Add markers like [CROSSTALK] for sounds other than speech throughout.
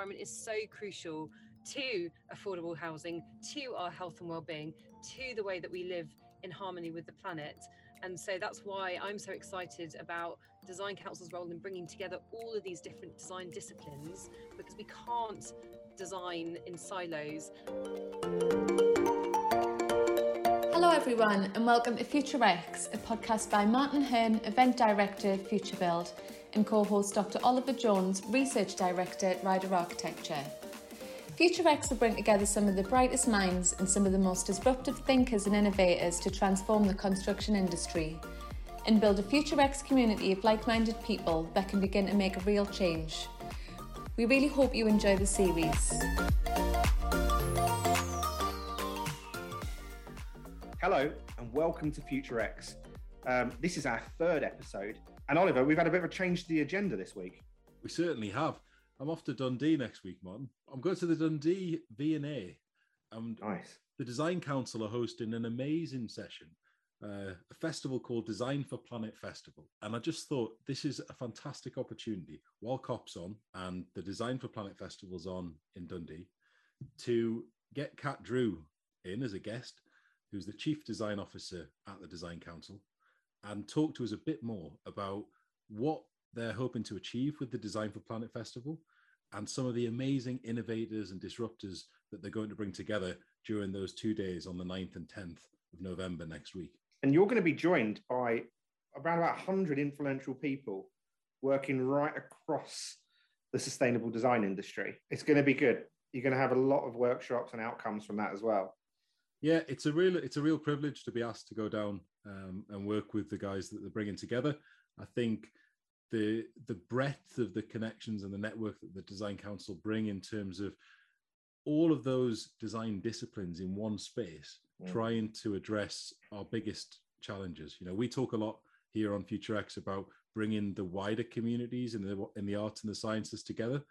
environment is so crucial to affordable housing, to our health and well-being, to the way that we live in harmony with the planet. And so that's why I'm so excited about Design Council's role in bringing together all of these different design disciplines because we can't design in silos. Hello, everyone, and welcome to Future X, a podcast by Martin Hearn, Event Director, Future Build, and co host Dr. Oliver Jones, Research Director, at Ryder Architecture. FutureX will bring together some of the brightest minds and some of the most disruptive thinkers and innovators to transform the construction industry and build a FutureX community of like minded people that can begin to make a real change. We really hope you enjoy the series. Hello, and welcome to FutureX. Um, this is our third episode. And Oliver, we've had a bit of a change to the agenda this week. We certainly have. I'm off to Dundee next week, Martin. I'm going to the Dundee V&A. And nice. The Design Council are hosting an amazing session, uh, a festival called Design for Planet Festival. And I just thought this is a fantastic opportunity while COP's on and the Design for Planet Festival's on in Dundee to get Kat Drew in as a guest, who's the Chief Design Officer at the Design Council, and talk to us a bit more about what they're hoping to achieve with the Design for Planet Festival and some of the amazing innovators and disruptors that they're going to bring together during those two days on the 9th and 10th of November next week. And you're going to be joined by around about 100 influential people working right across the sustainable design industry. It's going to be good. You're going to have a lot of workshops and outcomes from that as well. Yeah, it's a real it's a real privilege to be asked to go down um, and work with the guys that they're bringing together. I think the the breadth of the connections and the network that the design council bring in terms of all of those design disciplines in one space mm. trying to address our biggest challenges you know we talk a lot here on future x about bringing the wider communities in the in the arts and the sciences together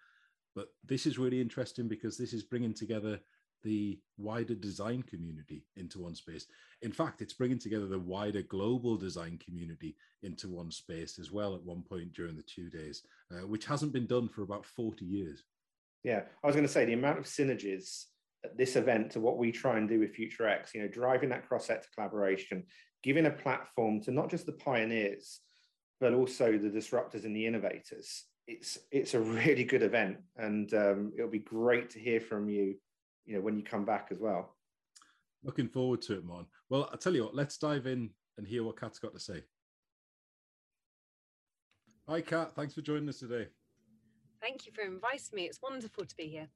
but this is really interesting because this is bringing together the wider design community into one space. In fact, it's bringing together the wider global design community into one space as well at one point during the two days, uh, which hasn't been done for about 40 years. Yeah, I was going to say the amount of synergies at this event to what we try and do with Future X, you know, driving that cross sector collaboration, giving a platform to not just the pioneers, but also the disruptors and the innovators. It's, it's a really good event, and um, it'll be great to hear from you you know when you come back as well. Looking forward to it, Mon. Well, I'll tell you what, let's dive in and hear what Kat's got to say. Hi, Kat. Thanks for joining us today. Thank you for inviting me. It's wonderful to be here.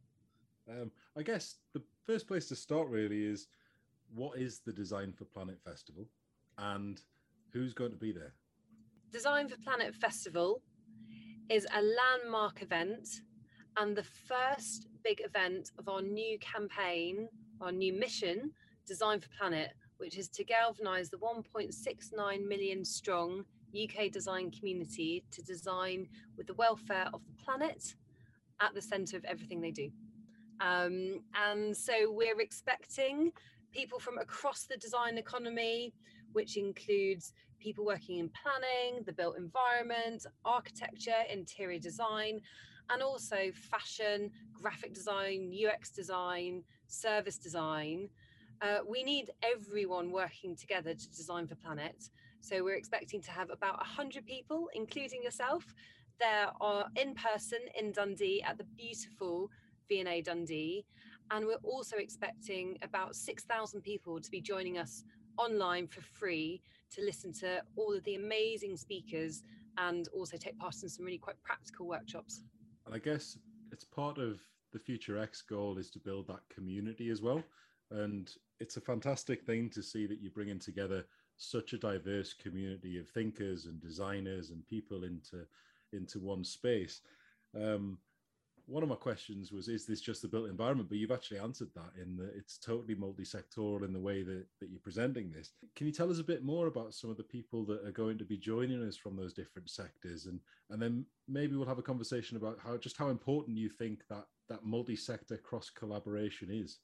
Um, I guess the first place to start really is what is the Design for Planet Festival and who's going to be there? Design for Planet Festival is a landmark event and the first big event of our new campaign, our new mission, Design for Planet, which is to galvanise the 1.69 million strong UK design community to design with the welfare of the planet at the centre of everything they do. Um, and so we're expecting people from across the design economy, which includes people working in planning, the built environment, architecture, interior design, and also fashion, graphic design, UX design, service design. Uh, we need everyone working together to design for planet. So we're expecting to have about 100 people, including yourself, there are in person in Dundee at the beautiful V&A Dundee. And we're also expecting about 6,000 people to be joining us online for free to listen to all of the amazing speakers and also take part in some really quite practical workshops. And I guess it's part of the Future X goal is to build that community as well. And it's a fantastic thing to see that you're bringing together such a diverse community of thinkers and designers and people into into one space. Um, one of my questions was is this just the built environment? But you've actually answered that in that it's totally multi-sectoral in the way that, that you're presenting this. Can you tell us a bit more about some of the people that are going to be joining us from those different sectors? And and then maybe we'll have a conversation about how just how important you think that that multi-sector cross collaboration is.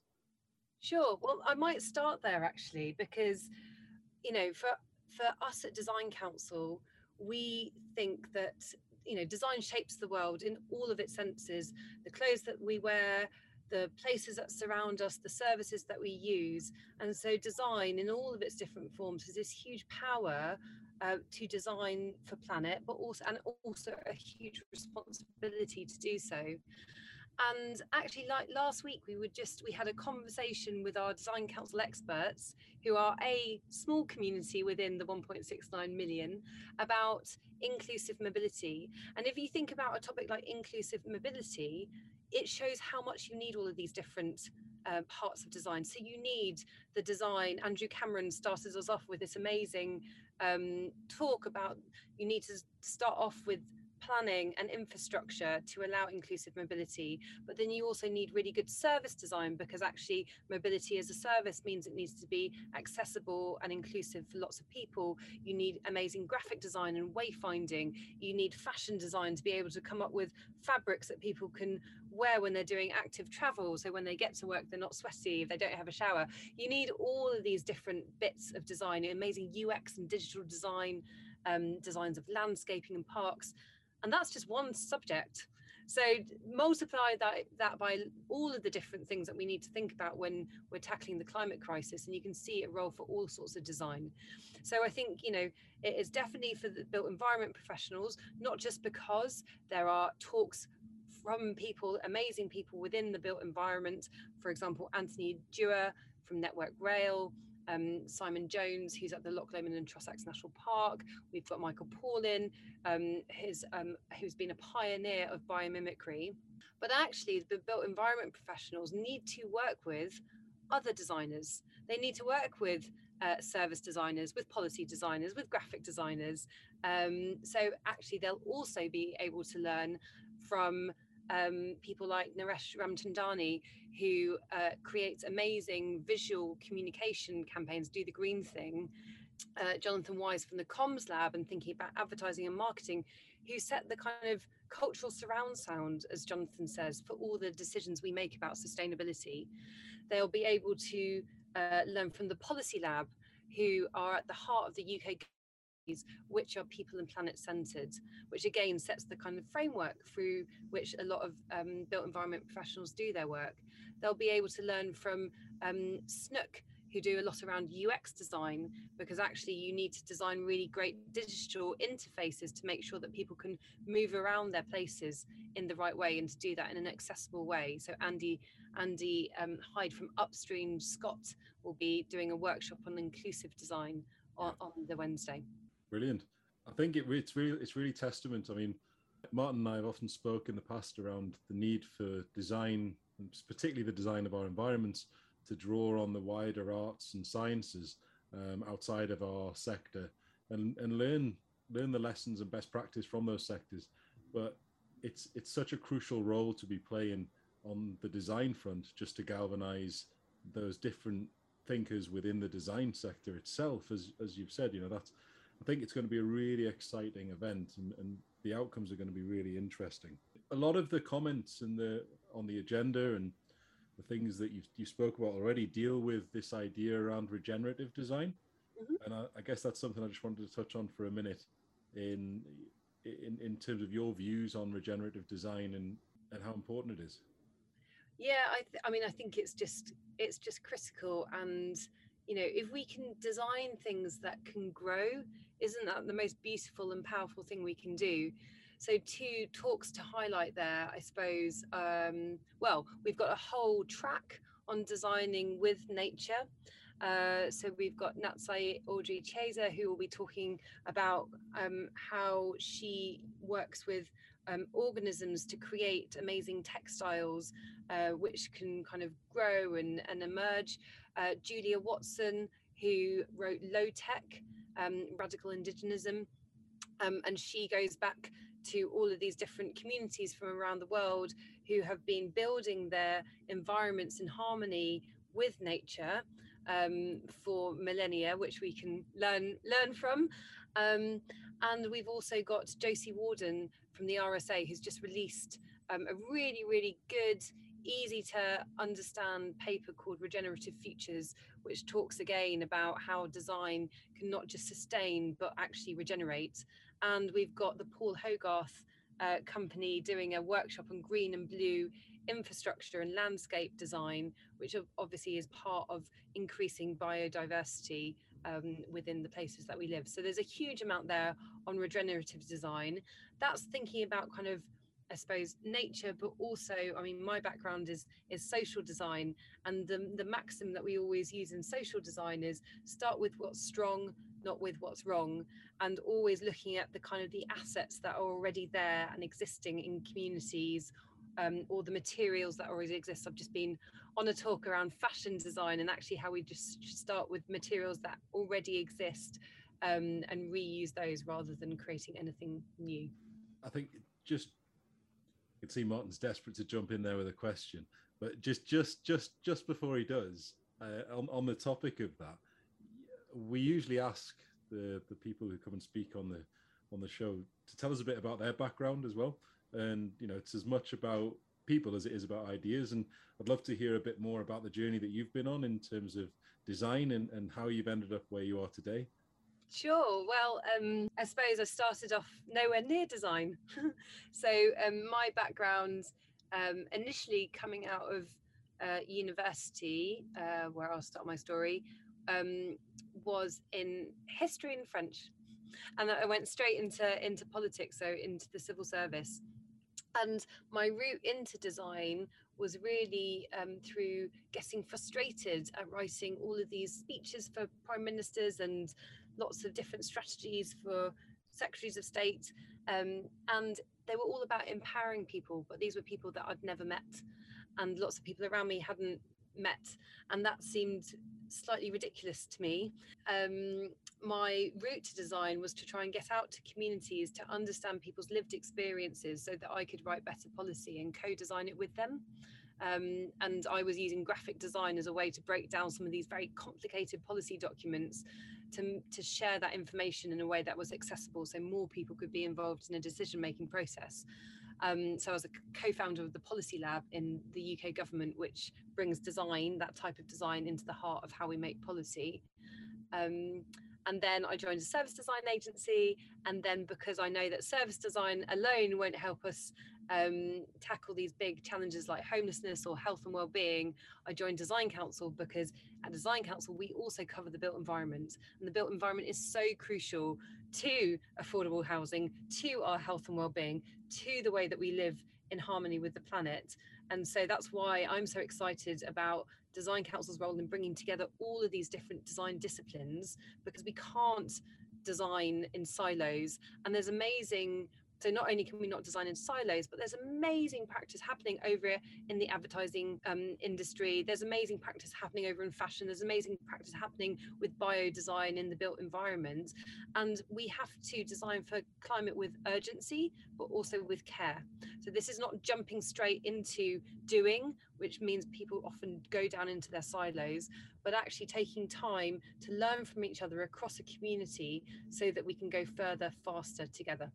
Sure. Well i might start there actually because you know for for us at design council we think that you know design shapes the world in all of its senses. The clothes that we wear the places that surround us the services that we use. And so design in all of its different forms has this huge power uh, to design for planet but also and also a huge responsibility to do so and actually like last week we were just we had a conversation with our design council experts who are a small community within the 1.69 million about inclusive mobility. And if you think about a topic like inclusive mobility it shows how much you need all of these different uh, parts of design. So you need the design. Andrew cameron started us off with this amazing um, talk about you need to start off with planning and infrastructure to allow inclusive mobility. But then you also need really good service design because actually mobility as a service means it needs to be accessible and inclusive for lots of people. You need amazing graphic design and wayfinding. You need fashion design to be able to come up with fabrics that people can wear when they're doing active travel. So when they get to work, they're not sweaty if they don't have a shower. You need all of these different bits of design, amazing UX and digital design, um, designs of landscaping and parks and that's just one subject. So multiply that that by all of the different things that we need to think about when we're tackling the climate crisis and you can see a role for all sorts of design. So i think you know it is definitely for the built environment professionals not just because there are talks from people amazing people within the built environment. For example anthony dewar from network rail um, Simon Jones, who's at the Loch Lomond and Trossachs National Park. We've got Michael Pawlyn, um, his, um, who's been a pioneer of biomimicry. But actually, the built environment professionals need to work with other designers. They need to work with uh, service designers, with policy designers, with graphic designers. Um, so actually, they'll also be able to learn from um, people like Naresh Ramchandani, who uh, creates amazing visual communication campaigns, do the green thing. Uh, Jonathan Wise from the Comms Lab and thinking about advertising and marketing, who set the kind of cultural surround sound, as Jonathan says, for all the decisions we make about sustainability. They'll be able to uh, learn from the Policy Lab, who are at the heart of the UK which are people and planet centered, which again sets the kind of framework through which a lot of um, built environment professionals do their work. They'll be able to learn from um, Snook, who do a lot around UX design, because actually you need to design really great digital interfaces to make sure that people can move around their places in the right way and to do that in an accessible way. So Andy Andy um, Hyde from Upstream Scott will be doing a workshop on inclusive design on, on the Wednesday. Brilliant. I think it, it's really it's really testament. I mean, Martin and I have often spoke in the past around the need for design, particularly the design of our environments, to draw on the wider arts and sciences um, outside of our sector and, and learn learn the lessons and best practice from those sectors. But it's it's such a crucial role to be playing on the design front, just to galvanize those different thinkers within the design sector itself. As as you've said, you know that's I think it's going to be a really exciting event, and, and the outcomes are going to be really interesting. A lot of the comments in the on the agenda and the things that you you spoke about already deal with this idea around regenerative design, mm-hmm. and I, I, guess that's something I just wanted to touch on for a minute in in in terms of your views on regenerative design and and how important it is. Yeah, I th- I mean I think it's just it's just critical and you know if we can design things that can grow isn't that the most beautiful and powerful thing we can do so two talks to highlight there i suppose um, well we've got a whole track on designing with nature uh, so we've got Natsai Audrey Chieza who will be talking about um, how she works with um, organisms to create amazing textiles uh, which can kind of grow and, and emerge. Uh, Julia Watson, who wrote Low Tech, um, Radical Indigenism, um, and she goes back to all of these different communities from around the world who have been building their environments in harmony with nature um, for millennia, which we can learn learn from. Um, and we've also got Josie Warden from the RSA, who's just released um, a really, really good, easy to understand paper called Regenerative Futures, which talks again about how design can not just sustain but actually regenerate. And we've got the Paul Hogarth uh, company doing a workshop on green and blue infrastructure and landscape design, which obviously is part of increasing biodiversity um, within the places that we live. So there's a huge amount there on regenerative design. That's thinking about kind of I suppose nature, but also, I mean, my background is is social design, and the the maxim that we always use in social design is start with what's strong, not with what's wrong, and always looking at the kind of the assets that are already there and existing in communities, um, or the materials that already exist. I've just been on a talk around fashion design and actually how we just start with materials that already exist um, and reuse those rather than creating anything new. I think just I can see Martin's desperate to jump in there with a question, but just just just just before he does, uh, on, on the topic of that, we usually ask the the people who come and speak on the on the show to tell us a bit about their background as well, and you know it's as much about people as it is about ideas. And I'd love to hear a bit more about the journey that you've been on in terms of design and, and how you've ended up where you are today. Sure. Well, um, I suppose I started off nowhere near design. [LAUGHS] so um, my background, um, initially coming out of uh, university, uh, where I'll start my story, um, was in history and French, and I went straight into into politics, so into the civil service. And my route into design was really um, through getting frustrated at writing all of these speeches for prime ministers and lots of different strategies for secretaries of state. Um, and they were all about empowering people, but these were people that I'd never met. And lots of people around me hadn't met. And that seemed slightly ridiculous to me. Um, my route to design was to try and get out to communities to understand people's lived experiences so that I could write better policy and co design it with them. Um, and I was using graphic design as a way to break down some of these very complicated policy documents to, to share that information in a way that was accessible so more people could be involved in a decision making process. Um, so I was a co-founder of the Policy Lab in the UK government, which brings design, that type of design, into the heart of how we make policy. Um, and then I joined a service design agency. And then because I know that service design alone won't help us um, tackle these big challenges like homelessness or health and well-being, I joined Design Council because at Design Council we also cover the built environment, and the built environment is so crucial to affordable housing, to our health and well-being, to the way that we live in harmony with the planet. And so that's why I'm so excited about Design Council's role in bringing together all of these different design disciplines because we can't design in silos. And there's amazing so not only can we not design in silos, but there's amazing practice happening over in the advertising um, industry. There's amazing practice happening over in fashion. There's amazing practice happening with bio design in the built environment. And we have to design for climate with urgency, but also with care. So this is not jumping straight into doing, which means people often go down into their silos, but actually taking time to learn from each other across a community so that we can go further faster together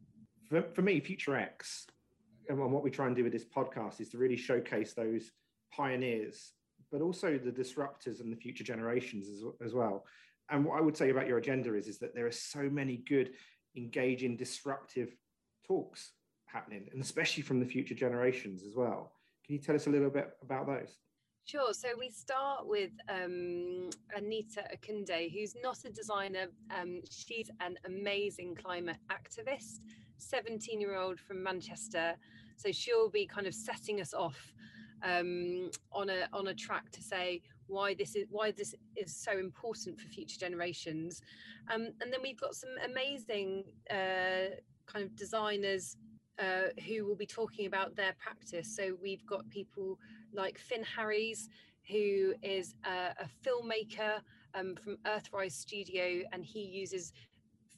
for, for me, Future X, and what we try and do with this podcast is to really showcase those pioneers, but also the disruptors and the future generations as, as well. And what I would say about your agenda is, is that there are so many good, engaging, disruptive talks happening, and especially from the future generations as well. Can you tell us a little bit about those? Sure. So we start with um, Anita Okunde, who's not a designer. Um, she's an amazing climate activist. 17 year old from Manchester. So she'll be kind of setting us off um, on a on a track to say why this is why this is so important for future generations. Um, and then we've got some amazing uh, kind of designers uh, who will be talking about their practice. So we've got people like Finn Harries, who is a, a filmmaker um, from Earthrise Studio, and he uses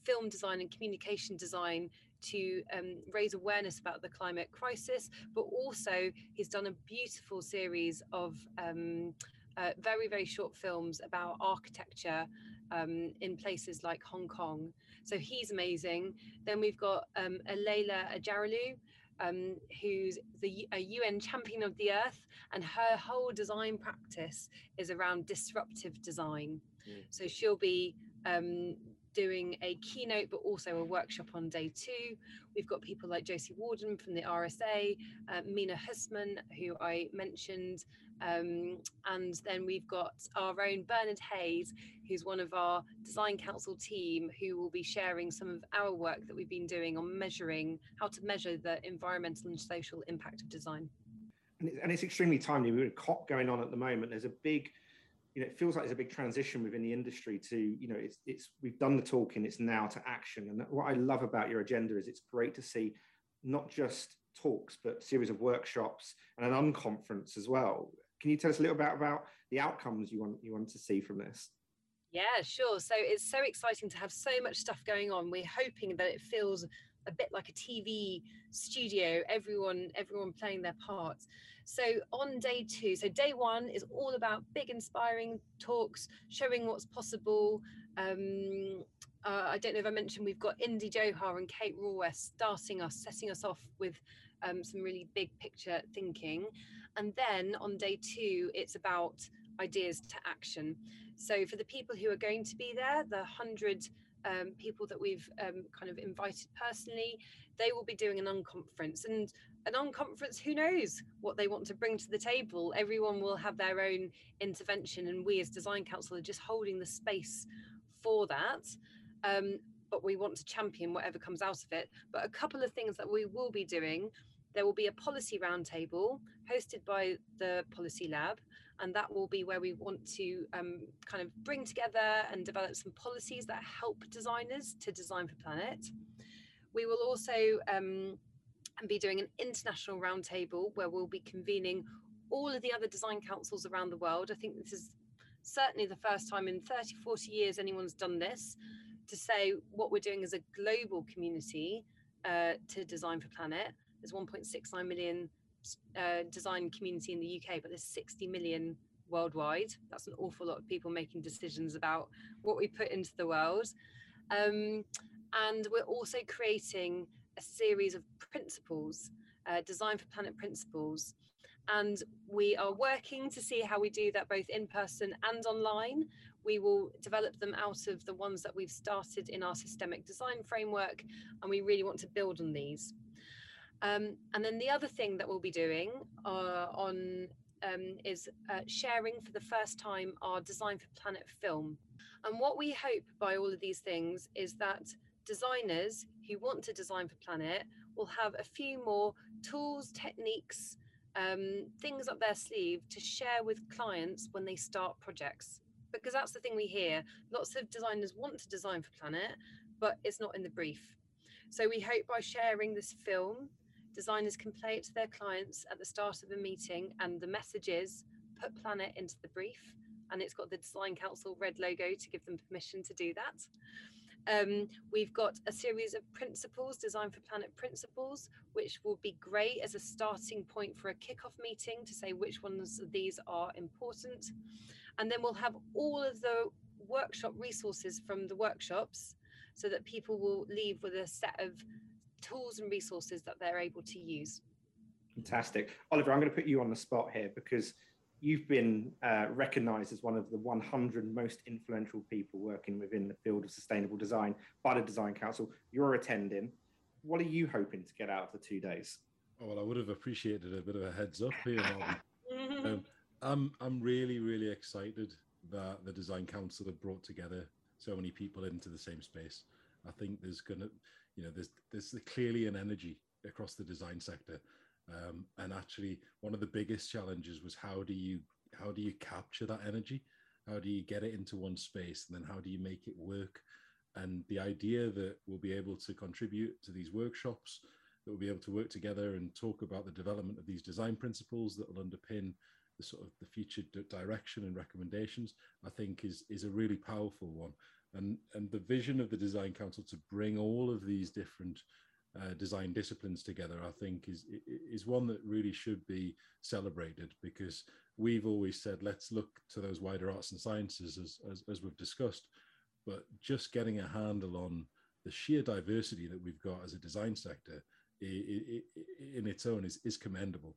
film design and communication design to um, raise awareness about the climate crisis, but also he's done a beautiful series of um, uh, very, very short films about architecture um, in places like Hong Kong. So he's amazing. Then we've got um, Alayla Acaroglu, um, who's the a UN champion of the earth, and her whole design practice is around disruptive design. Mm. So she'll be um, doing a keynote, but also a workshop on day two. We've got people like Josie Warden from the RSA, uh, Mina Hussman, who I mentioned, um, and then we've got our own Bernard Hayes, who's one of our design council team, who will be sharing some of our work that we've been doing on measuring how to measure the environmental and social impact of design. And it's, extremely timely. We've got a COP going on at the moment. There's a big you know, it feels like there's a big transition within the industry to, you know, it's, it's we've done the talking, it's now to action. And what I love about your agenda is it's great to see not just talks, but series of workshops and an unconference as well. Can you tell us a little bit about the outcomes you want you want to see from this? Yeah, sure. So it's so exciting to have so much stuff going on. We're hoping that it feels a bit like a TV studio, everyone everyone playing their parts. So on day two, so day one is all about big inspiring talks, showing what's possible. Um, uh, I don't know if I mentioned we've got Indy Johar and Kate Raworth starting us, setting us off with um, some really big picture thinking. And then on day two, it's about ideas to action. So for the people who are going to be there, the 100 um, people that we've um, kind of invited personally, they will be doing an unconference. And an unconference, who knows what they want to bring to the table? Everyone will have their own intervention, and we as Design Council are just holding the space for that. Um, but we want to champion whatever comes out of it. But a couple of things that we will be doing there will be a policy roundtable hosted by the Policy Lab, and that will be where we want to um, kind of bring together and develop some policies that help designers to design for planet. We will also um, be doing an international roundtable where we'll be convening all of the other design councils around the world. I think this is certainly the first time in 30, 40 years anyone's done this to say what we're doing as a global community uh, to design for planet there's 1.69 million uh, design community in the UK, but there's 60 million worldwide. That's an awful lot of people making decisions about what we put into the world. Um, and we're also creating a series of principles, uh, design for planet principles. And we are working to see how we do that both in person and online. We will develop them out of the ones that we've started in our systemic design framework, and we really want to build on these. Um, and then the other thing that we'll be doing uh, on um, is uh, sharing for the first time our Design for Planet film. And what we hope by all of these things is that designers who want to design for planet will have a few more tools, techniques, um, things up their sleeve to share with clients when they start projects. Because that's the thing we hear. Lots of designers want to design for planet, but it's not in the brief. So we hope by sharing this film Designers can play it to their clients at the start of a meeting, and the message is put planet into the brief. And it's got the Design Council red logo to give them permission to do that. Um, we've got a series of principles, Design for Planet principles, which will be great as a starting point for a kickoff meeting to say which ones of these are important. And then we'll have all of the workshop resources from the workshops so that people will leave with a set of tools and resources that they're able to use. Fantastic. Oliver, I'm going to put you on the spot here because you've been uh, recognized as one of the 100 most influential people working within the field of sustainable design by the Design Council. You're attending. What are you hoping to get out of the two days? Oh, well, I would have appreciated a bit of a heads up here. [LAUGHS] um, I'm, I'm really, really excited that the Design Council have brought together so many people into the same space. I think there's going to, you know there's there's clearly an energy across the design sector. Um, and actually one of the biggest challenges was how do you how do you capture that energy? How do you get it into one space? And then how do you make it work? And the idea that we'll be able to contribute to these workshops that we'll be able to work together and talk about the development of these design principles that will underpin the sort of the future direction and recommendations i think is is a really powerful one and and the vision of the design council to bring all of these different uh, design disciplines together i think is is one that really should be celebrated because we've always said let's look to those wider arts and sciences as, as, as we've discussed. But just getting a handle on the sheer diversity that we've got as a design sector in its own is, is commendable.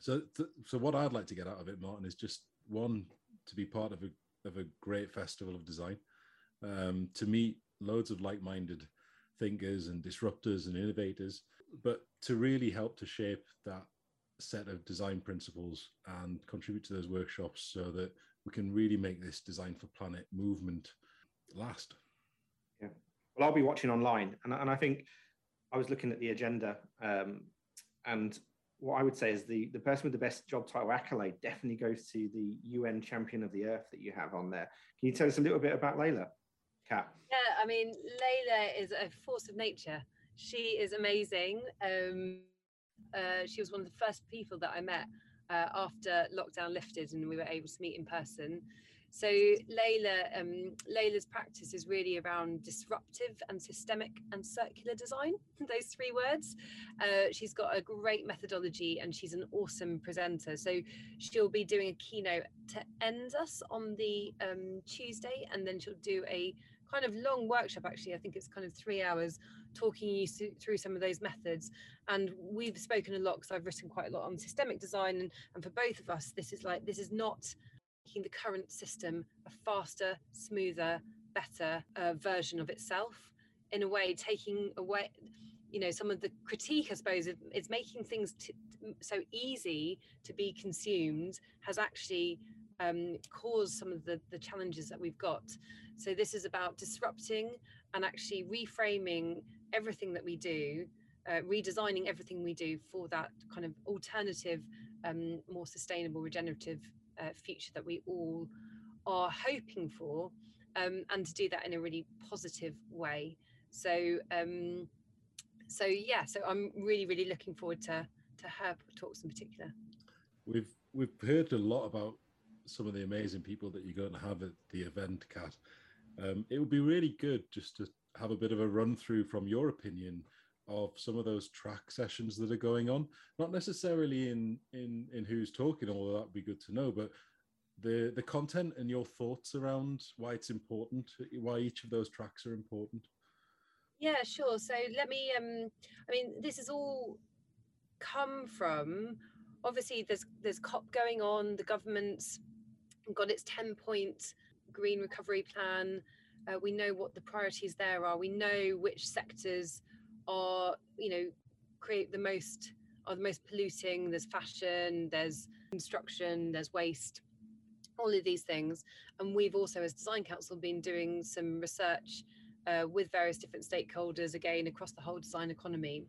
So so what i'd like to get out of it martin is just one to be part of a of a great festival of design um, to meet loads of like-minded thinkers and disruptors and innovators, but to really help to shape that set of design principles and contribute to those workshops so that we can really make this design for planet movement last. Yeah. Well, I'll be watching online, and, and I think I was looking at the agenda, um, and what I would say is the the person with the best job title accolade definitely goes to the UN Champion of the Earth that you have on there. Can you tell us a little bit about Leyla, Kat? Yeah, I mean, Leyla is a force of nature. She is amazing. Um, uh, she was one of the first people that I met uh, after lockdown lifted and we were able to meet in person. So Leyla, um, Leyla's practice is really around disruptive and systemic and circular design. [LAUGHS] Those three words. Uh, she's got a great methodology and she's an awesome presenter. So she'll be doing a keynote to end us on the um, Tuesday, and then she'll do a kind of long workshop. Actually, I think it's kind of three hours talking you through some of those methods. And we've spoken a lot because I've written quite a lot on systemic design. And, and for both of us, this is like, this is not making the current system a faster, smoother, better uh, version of itself. In a way, taking away, you know, some of the critique, I suppose, it's making things t- so easy to be consumed has actually um, caused some of the, the challenges that we've got. So this is about disrupting and actually reframing everything that we do, uh, redesigning everything we do for that kind of alternative, um, more sustainable, regenerative uh, future that we all are hoping for, um, and to do that in a really positive way. So, um, so yeah, so I'm really, really looking forward to to her talks in particular. We've we've heard a lot about some of the amazing people that you're going to have at the event, Kat. Um, it would be really good just to have a bit of a run through from your opinion of some of those track sessions that are going on. Not necessarily in in in who's talking although that'd be good to know but the the content and your thoughts around why it's important why each of those tracks are important. Yeah sure. So let me um i mean this has all come from obviously there's there's cop going on the government's got its 10 point green recovery plan uh, we know what the priorities there are. We know which sectors are, you know, create the most are the most polluting. There's fashion, there's construction, there's waste, all of these things. And we've also, as Design Council, been doing some research uh, with various different stakeholders again across the whole design economy.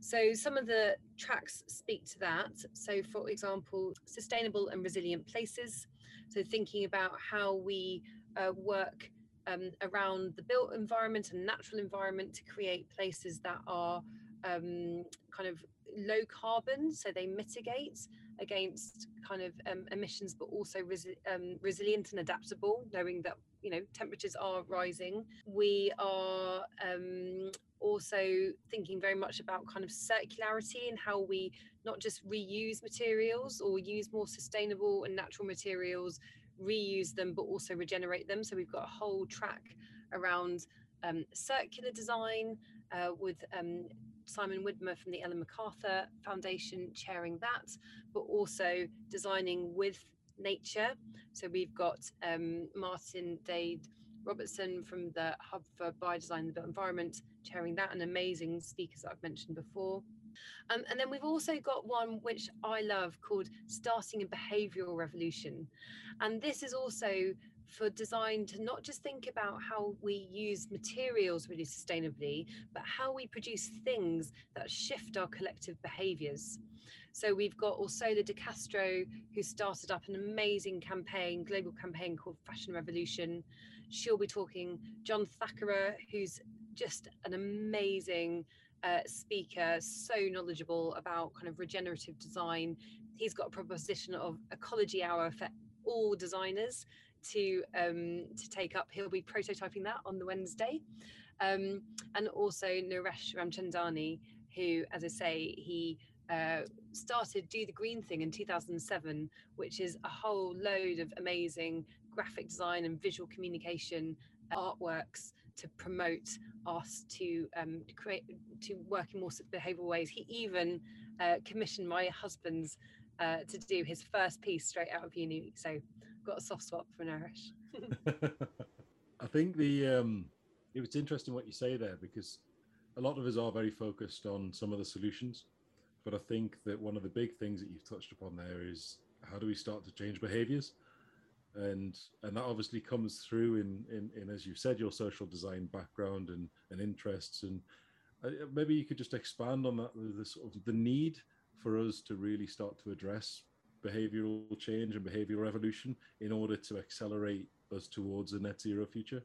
So some of the tracks speak to that. So, for example, sustainable and resilient places. So thinking about how we uh, work um, around the built environment and natural environment to create places that are um, kind of low carbon, so they mitigate against kind of um, emissions, but also resi- um, resilient and adaptable, knowing that you know temperatures are rising. We are um, also thinking very much about kind of circularity and how we not just reuse materials or use more sustainable and natural materials reuse them but also regenerate them. So we've got a whole track around um, circular design uh, with um, Simon Widmer from the Ellen MacArthur Foundation chairing that, but also designing with nature. So we've got um, Martin Dade Robertson from the Hub for Biodesign and the Built Environment chairing that, and amazing speakers that I've mentioned before. Um, and then we've also got one which I love called Starting a Behavioural Revolution. And this is also for design to not just think about how we use materials really sustainably, but how we produce things that shift our collective behaviours. So we've got Orsola de Castro, who started up an amazing campaign, global campaign called Fashion Revolution. She'll be talking John Thackara, who's just an amazing uh, speaker, so knowledgeable about kind of regenerative design. He's got a proposition of ecology hour for all designers to um, to take up. He'll be prototyping that on the Wednesday, um, and also Naresh Ramchandani, who, as I say, he uh, started Do the Green Thing in 2007, which is a whole load of amazing graphic design and visual communication artworks to promote us to um, create to work in more behavioural ways. He even uh, commissioned my husband's uh, to do his first piece straight out of uni. So got a soft spot for Naresh. [LAUGHS] I think the um, It's interesting what you say there because a lot of us are very focused on some of the solutions, but I think that one of the big things that you've touched upon there is how do we start to change behaviors? And and that obviously comes through in in, in as you said your social design background and, and interests and uh, maybe you could just expand on that the sort of the need for us to really start to address behavioral change and behavioral evolution in order to accelerate us towards a net zero future?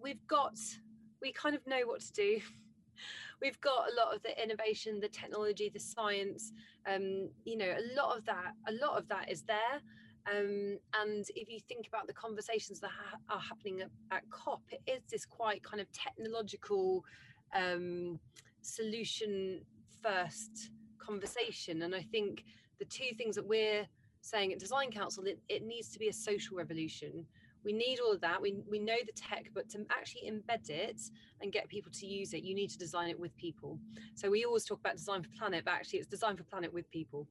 We've got, we kind of know what to do. We've got a lot of the innovation, the technology, the science. Um, you know, a lot of that, a lot of that is there. Um, and if you think about the conversations that ha- are happening at, at, COP, it is this quite kind of technological um, solution first conversation. And I think the two things that we're saying at Design Council, it, it needs to be a social revolution. We need all of that. We, we know the tech, but to actually embed it and get people to use it, you need to design it with people. So we always talk about design for planet, but actually it's design for planet with people.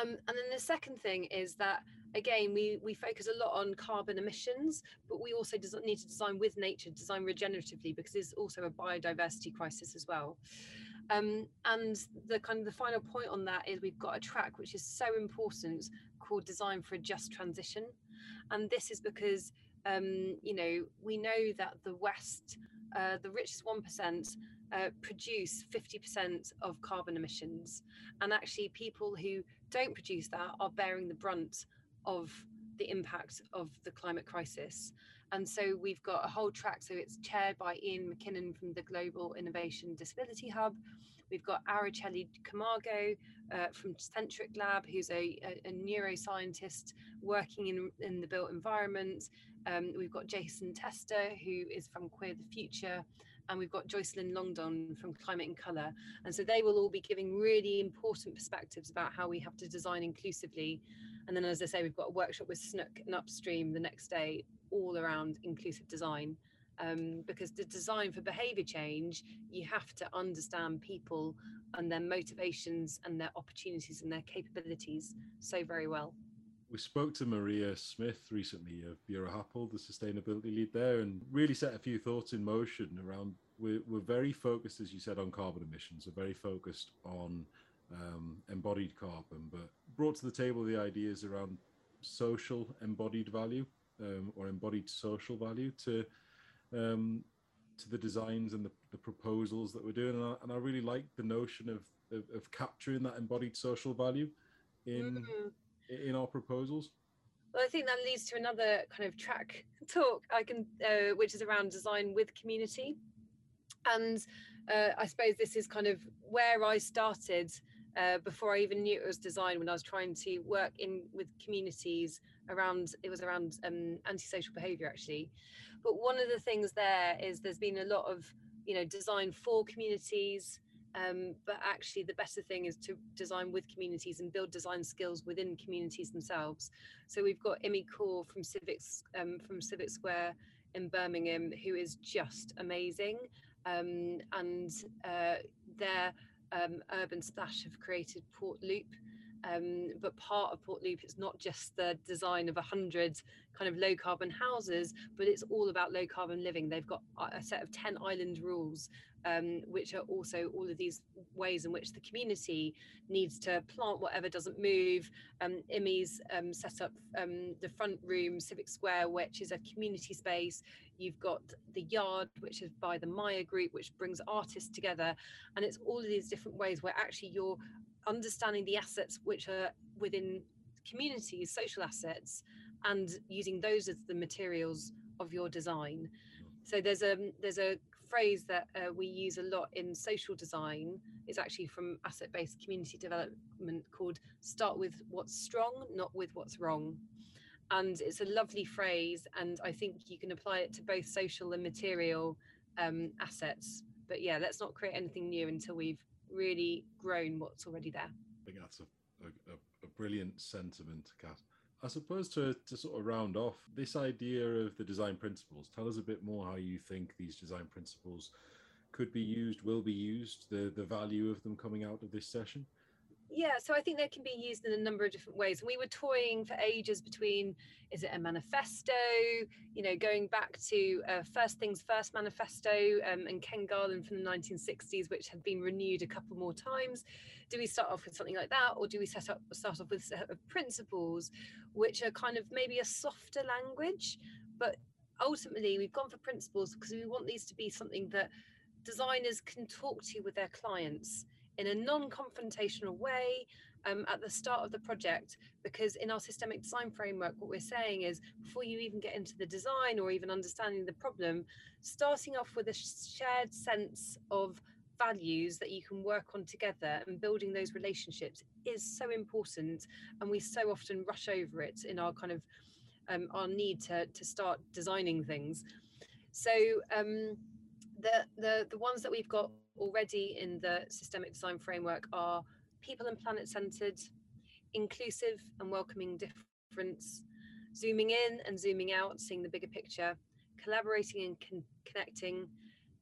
Um, and then the second thing is that again we we focus a lot on carbon emissions but we also need to design with nature design regeneratively because there's also a biodiversity crisis as well um, and the kind of the final point on that is we've got a track which is so important called Design for a Just Transition. And this is because, um, you know, we know that the West, uh, the richest 1%, uh, produce 50% of carbon emissions. And actually, people who don't produce that are bearing the brunt of the impact of the climate crisis. And so we've got a whole track. So it's chaired by Ian McKinnon from the Global Innovation Disability Hub. We've got Araceli Camargo uh, from Centric Lab, who's a, a, a neuroscientist working in, in the built environment. Um, we've got Jason Tester, who is from Queer the Future. And we've got Joycelyn Longdon from Climate in Colour. And so they will all be giving really important perspectives about how we have to design inclusively. And then, as I say, we've got a workshop with Snook and Upstream the next day, all around inclusive design um, because the design for behavior change you have to understand people and their motivations and their opportunities and their capabilities so very well we spoke to Maria Smith recently of Buro Happold, the sustainability lead there, and really set a few thoughts in motion around. We're, we're very focused, as you said, on carbon emissions. We're very focused on um, embodied carbon, but brought to the table the ideas around social embodied value um, or embodied social value to um, to the designs and the, the, proposals that we're doing. And I, and I really like the notion of, of, of, capturing that embodied social value in mm. in our proposals. Well, I think that leads to another kind of track [LAUGHS] talk I can, uh, which is around design with community. And uh, I suppose this is kind of where I started uh, before I even knew it was design when I was trying to work in with communities around it was around um, antisocial behavior actually. But one of the things there is there's been a lot of you know design for communities um, but actually the better thing is to design with communities and build design skills within communities themselves. So we've got Immy Kaur from civics um, from civic square in birmingham who is just amazing. Um, and uh, their um, urban splash have created port loop um, but part of Port Loop is not just the design of a hundred kind of low carbon houses, but it's all about low carbon living. They've got a set of 10 island rules, um, which are also all of these ways in which the community needs to plant whatever doesn't move. Um, Immy's um, set up um, the front room, Civic Square, which is a community space. You've got the yard, which is by the Maia group, which brings artists together. And it's all of these different ways where actually you're understanding the assets which are within communities, social assets, and using those as the materials of your design. So there's a there's a phrase that uh, we use a lot in social design. It's actually from asset-based community development called "Start with what's strong, not with what's wrong." And it's a lovely phrase, and I think you can apply it to both social and material um, assets. But yeah, let's not create anything new until we've really grown what's already there. I think that's a, a, a brilliant sentiment, Kat. I suppose to, to sort of round off this idea of the design principles, tell us a bit more how you think these design principles could be used, will be used, the, the value of them coming out of this session. Yeah, so I think they can be used in a number of different ways. We were toying for ages between is it a manifesto, you know, going back to uh, First Things First manifesto um, and Ken Garland from the 1960s, which had been renewed a couple more times. Do we start off with something like that, or do we set up start off with of principles, which are kind of maybe a softer language, but ultimately we've gone for principles because we want these to be something that designers can talk to with their clients in a non-confrontational way um, at the start of the project because in our systemic design framework what we're saying is before you even get into the design or even understanding the problem starting off with a shared sense of values that you can work on together and building those relationships is so important and we so often rush over it in our kind of um, our need to, to start designing things. So um, the, the the ones that we've got already in the systemic design framework are people and planet centered, inclusive and welcoming difference, zooming in and zooming out, seeing the bigger picture, collaborating and con- connecting,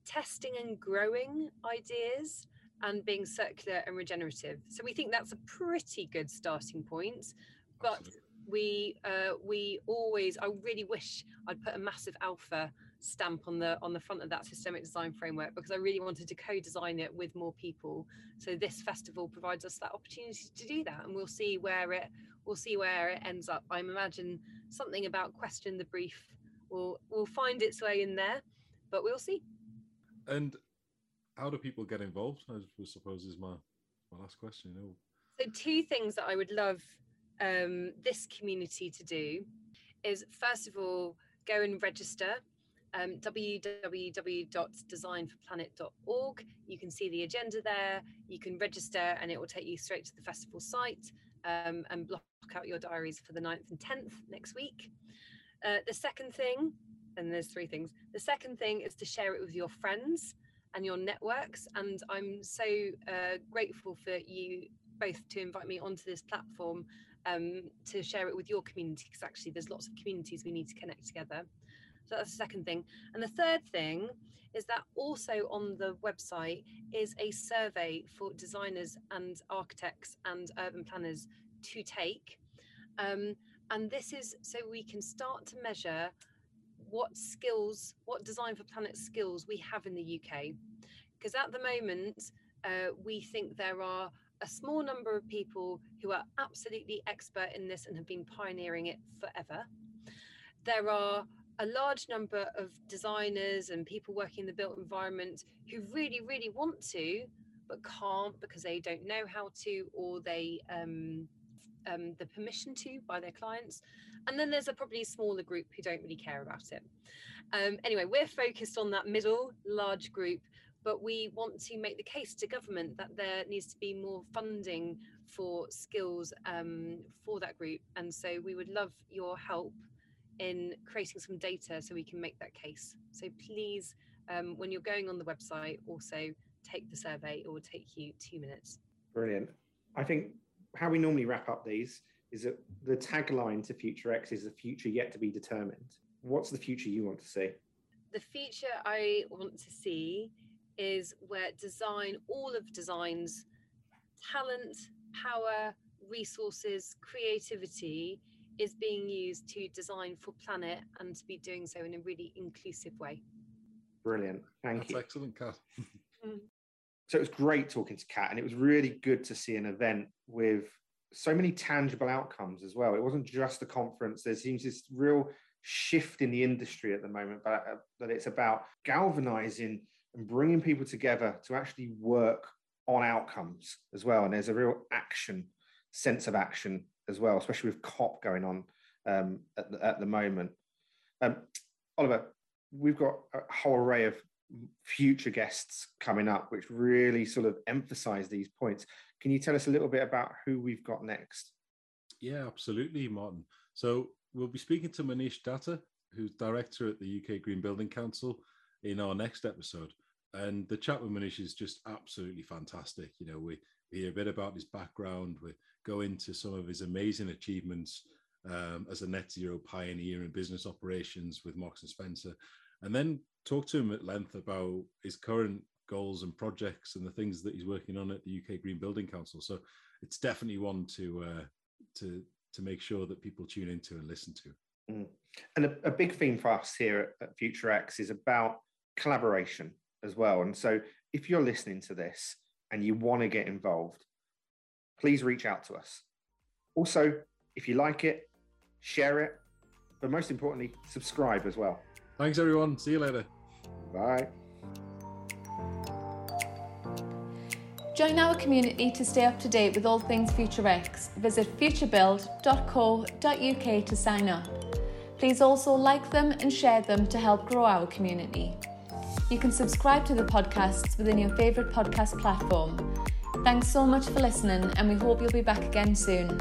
testing and growing ideas, and being circular and regenerative. So we think that's a pretty good starting point, but Absolutely. we uh, we always I really wish I'd put a massive alpha stamp on the on the front of that systemic design framework because I really wanted to co-design it with more people. So this festival provides us that opportunity to do that, and we'll see where it we'll see where it ends up. I imagine something about question the brief will will find its way in there, but we'll see. And how do people get involved? I suppose is my my last question. So two things that I would love um, this community to do is first of all go and register um, www.designforplanet.org. You can see the agenda there. You can register, and it will take you straight to the festival site um, and block out your diaries for the 9th and 10th next week. Uh, the second thing, and there's three things. The second thing is to share it with your friends and your networks. And I'm so uh, grateful for you both to invite me onto this platform um, to share it with your community because actually there's lots of communities we need to connect together. So that's the second thing. And the third thing is that also on the website is a survey for designers and architects and urban planners to take. Um, and this is so we can start to measure what skills, what design for planet skills we have in the UK. Because at the moment, uh, we think there are a small number of people who are absolutely expert in this and have been pioneering it forever. There are a large number of designers and people working in the built environment who really, really want to, but can't because they don't know how to or they um, um, the permission to by their clients. And then there's a probably smaller group who don't really care about it. Um, anyway, we're focused on that middle large group, but we want to make the case to government that there needs to be more funding for skills um, for that group. And so we would love your help in creating some data so we can make that case. So please, um, when you're going on the website, also take the survey. It will take you two minutes. Brilliant. I think how we normally wrap up these is that the tagline to Future X is the future yet to be determined. What's the future you want to see? The future I want to see is where design, all of design's talent, power, resources, creativity is being used to design for planet and to be doing so in a really inclusive way. Brilliant. Thank That's you. excellent, Kat. [LAUGHS] Mm. so it was great talking to Kat, and it was really good to see an event with so many tangible outcomes as well. It wasn't just a conference. There seems this real shift in the industry at the moment, but uh, that it's about galvanizing and bringing people together to actually work on outcomes as well. And there's a real action sense of action as well, especially with COP going on um, at, the, at the moment. Um, Oliver, we've got a whole array of future guests coming up, which really sort of emphasize these points. Can you tell us a little bit about who we've got next? Yeah, absolutely, Martin. So we'll be speaking to Munish Datta, who's director at the UK Green Building Council, in our next episode. And the chat with Munish is just absolutely fantastic. You know, we, hear a bit about his background, we go into some of his amazing achievements um, as a net zero pioneer in business operations with Marks and Spencer, and then talk to him at length about his current goals and projects and the things that he's working on at the UK Green Building Council. So it's definitely one to uh, to to make sure that people tune into and listen to. Mm. And a, a, big theme for us here at, at Future X is about collaboration as well. And so if you're listening to this and you want to get involved, please reach out to us. Also, if you like it, share it, but most importantly, subscribe as well. Thanks, everyone. See you later. Bye. Join our community to stay up to date with all things FutureX. Visit futurebuild.co.uk to sign up. Please also like them and share them to help grow our community. You can subscribe to the podcasts within your favourite podcast platform. Thanks so much for listening, and we hope you'll be back again soon.